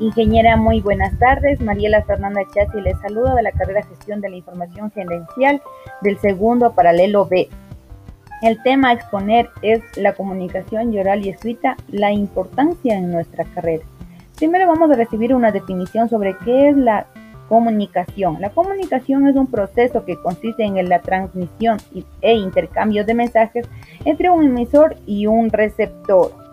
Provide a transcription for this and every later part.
Ingeniera, muy buenas tardes. Mariela Fernanda Chassi les saluda de la carrera Gestión de la Información Gerencial del segundo paralelo B. El tema a exponer es la comunicación oral y escrita, la importancia en nuestra carrera. Primero vamos a recibir una definición sobre qué es la comunicación. La comunicación es un proceso que consiste en la transmisión e intercambio de mensajes entre un emisor y un receptor.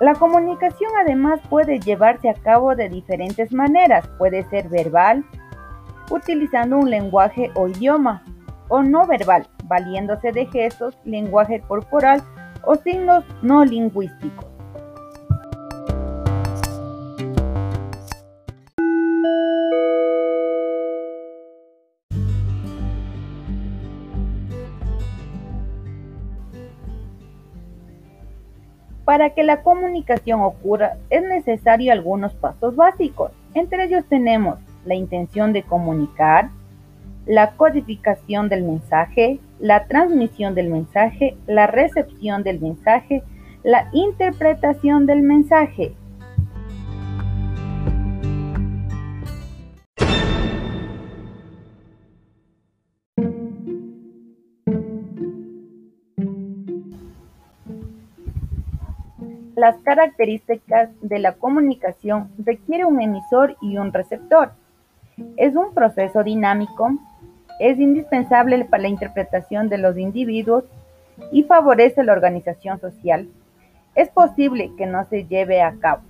La comunicación además puede llevarse a cabo de diferentes maneras. Puede ser verbal, utilizando un lenguaje o idioma, o no verbal, valiéndose de gestos, lenguaje corporal o signos no lingüísticos. Para que la comunicación ocurra es necesario algunos pasos básicos. Entre ellos tenemos la intención de comunicar, la codificación del mensaje, la transmisión del mensaje, la recepción del mensaje, la interpretación del mensaje, Las características de la comunicación requiere un emisor y un receptor. Es un proceso dinámico, es indispensable para la interpretación de los individuos y favorece la organización social. Es posible que no se lleve a cabo.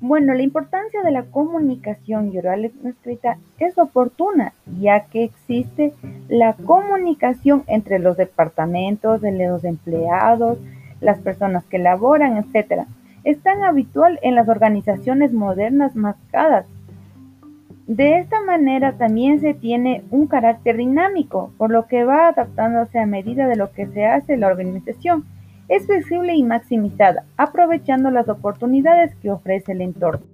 Bueno, la importancia de la comunicación no escrita es oportuna, ya que existe la comunicación entre los departamentos, de los empleados, las personas que laboran, etc. Es tan habitual en las organizaciones modernas marcadas. De esta manera también se tiene un carácter dinámico, por lo que va adaptándose a medida de lo que se hace la organización es flexible y maximizada, aprovechando las oportunidades que ofrece el entorno.